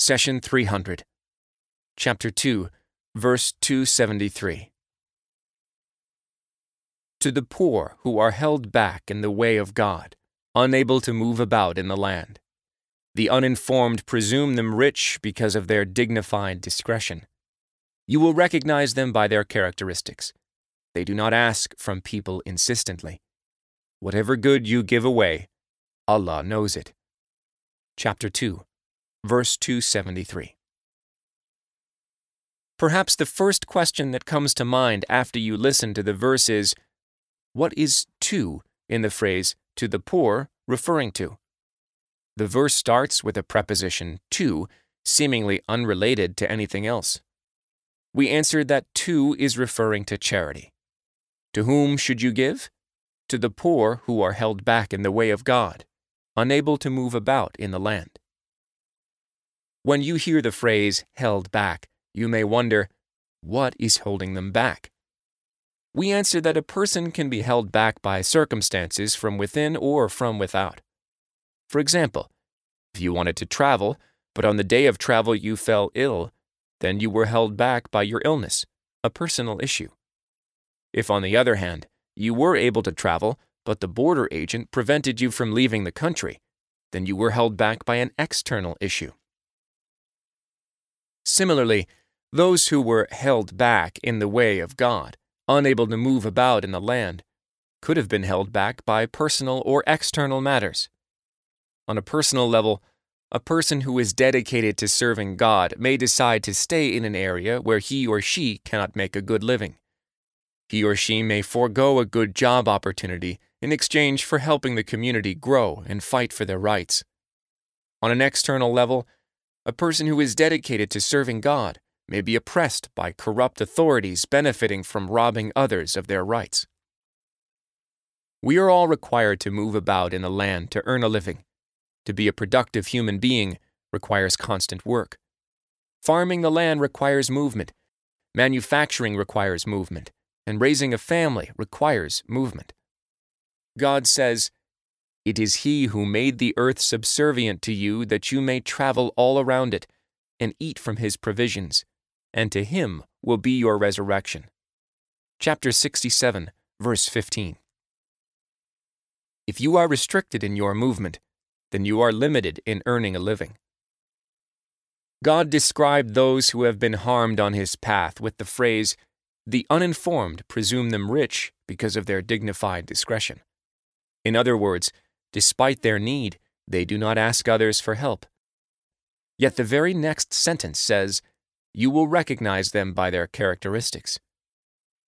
Session 300, Chapter 2, Verse 273. To the poor who are held back in the way of God, unable to move about in the land. The uninformed presume them rich because of their dignified discretion. You will recognize them by their characteristics. They do not ask from people insistently. Whatever good you give away, Allah knows it. Chapter 2, verse 273. Perhaps the first question that comes to mind after you listen to the verse is What is to in the phrase to the poor referring to? The verse starts with a preposition to, seemingly unrelated to anything else. We answered that to is referring to charity. To whom should you give? To the poor who are held back in the way of God, unable to move about in the land. When you hear the phrase held back, you may wonder, what is holding them back? We answer that a person can be held back by circumstances from within or from without. For example, if you wanted to travel, but on the day of travel you fell ill, then you were held back by your illness, a personal issue. If, on the other hand, you were able to travel, but the border agent prevented you from leaving the country, then you were held back by an external issue. Similarly, those who were held back in the way of God, unable to move about in the land, could have been held back by personal or external matters. On a personal level, a person who is dedicated to serving God may decide to stay in an area where he or she cannot make a good living. He or she may forego a good job opportunity in exchange for helping the community grow and fight for their rights. On an external level, a person who is dedicated to serving God may be oppressed by corrupt authorities benefiting from robbing others of their rights. We are all required to move about in the land to earn a living. To be a productive human being requires constant work. Farming the land requires movement. Manufacturing requires movement. And raising a family requires movement. God says, It is He who made the earth subservient to you that you may travel all around it and eat from His provisions, and to Him will be your resurrection. Chapter 67, verse 15. If you are restricted in your movement, then you are limited in earning a living. God described those who have been harmed on his path with the phrase, The uninformed presume them rich because of their dignified discretion. In other words, despite their need, they do not ask others for help. Yet the very next sentence says, You will recognize them by their characteristics.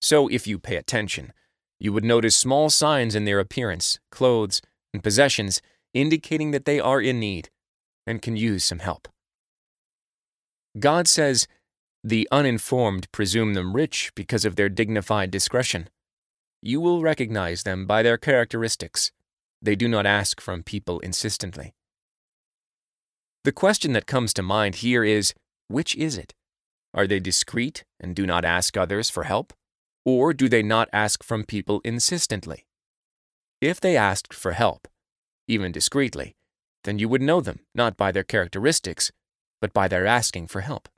So if you pay attention, you would notice small signs in their appearance, clothes, and possessions indicating that they are in need and can use some help. God says, The uninformed presume them rich because of their dignified discretion. You will recognize them by their characteristics. They do not ask from people insistently. The question that comes to mind here is which is it? Are they discreet and do not ask others for help? Or do they not ask from people insistently? If they asked for help, even discreetly, then you would know them not by their characteristics, but by their asking for help.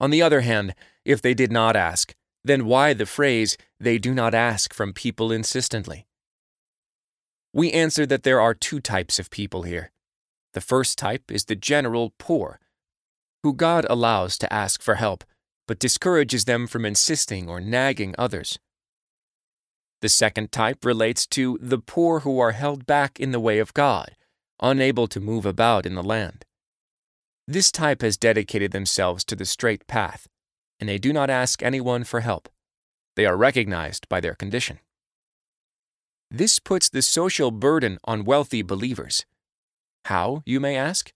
On the other hand, if they did not ask, then why the phrase, they do not ask from people insistently? We answer that there are two types of people here. The first type is the general poor, who God allows to ask for help, but discourages them from insisting or nagging others. The second type relates to the poor who are held back in the way of God, unable to move about in the land. This type has dedicated themselves to the straight path, and they do not ask anyone for help. They are recognized by their condition. This puts the social burden on wealthy believers. How, you may ask?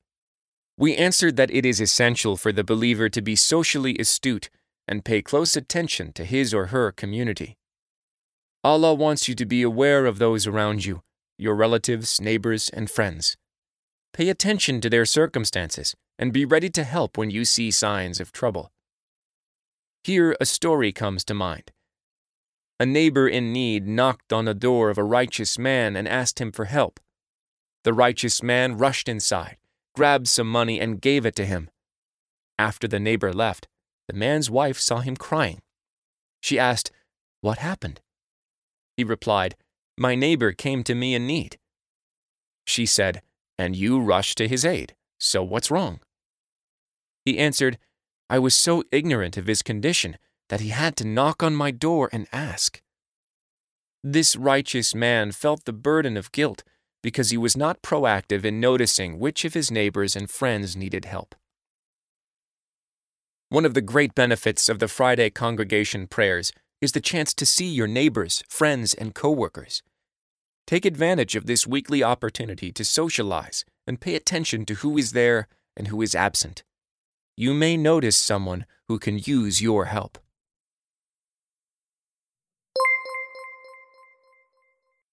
We answered that it is essential for the believer to be socially astute and pay close attention to his or her community. Allah wants you to be aware of those around you, your relatives, neighbors, and friends. Pay attention to their circumstances and be ready to help when you see signs of trouble. Here, a story comes to mind. A neighbor in need knocked on the door of a righteous man and asked him for help. The righteous man rushed inside, grabbed some money, and gave it to him. After the neighbor left, the man's wife saw him crying. She asked, What happened? He replied, My neighbor came to me in need. She said, And you rushed to his aid, so what's wrong? He answered, I was so ignorant of his condition that he had to knock on my door and ask. This righteous man felt the burden of guilt because he was not proactive in noticing which of his neighbors and friends needed help. One of the great benefits of the Friday congregation prayers is the chance to see your neighbors, friends, and coworkers. Take advantage of this weekly opportunity to socialize and pay attention to who is there and who is absent. You may notice someone who can use your help.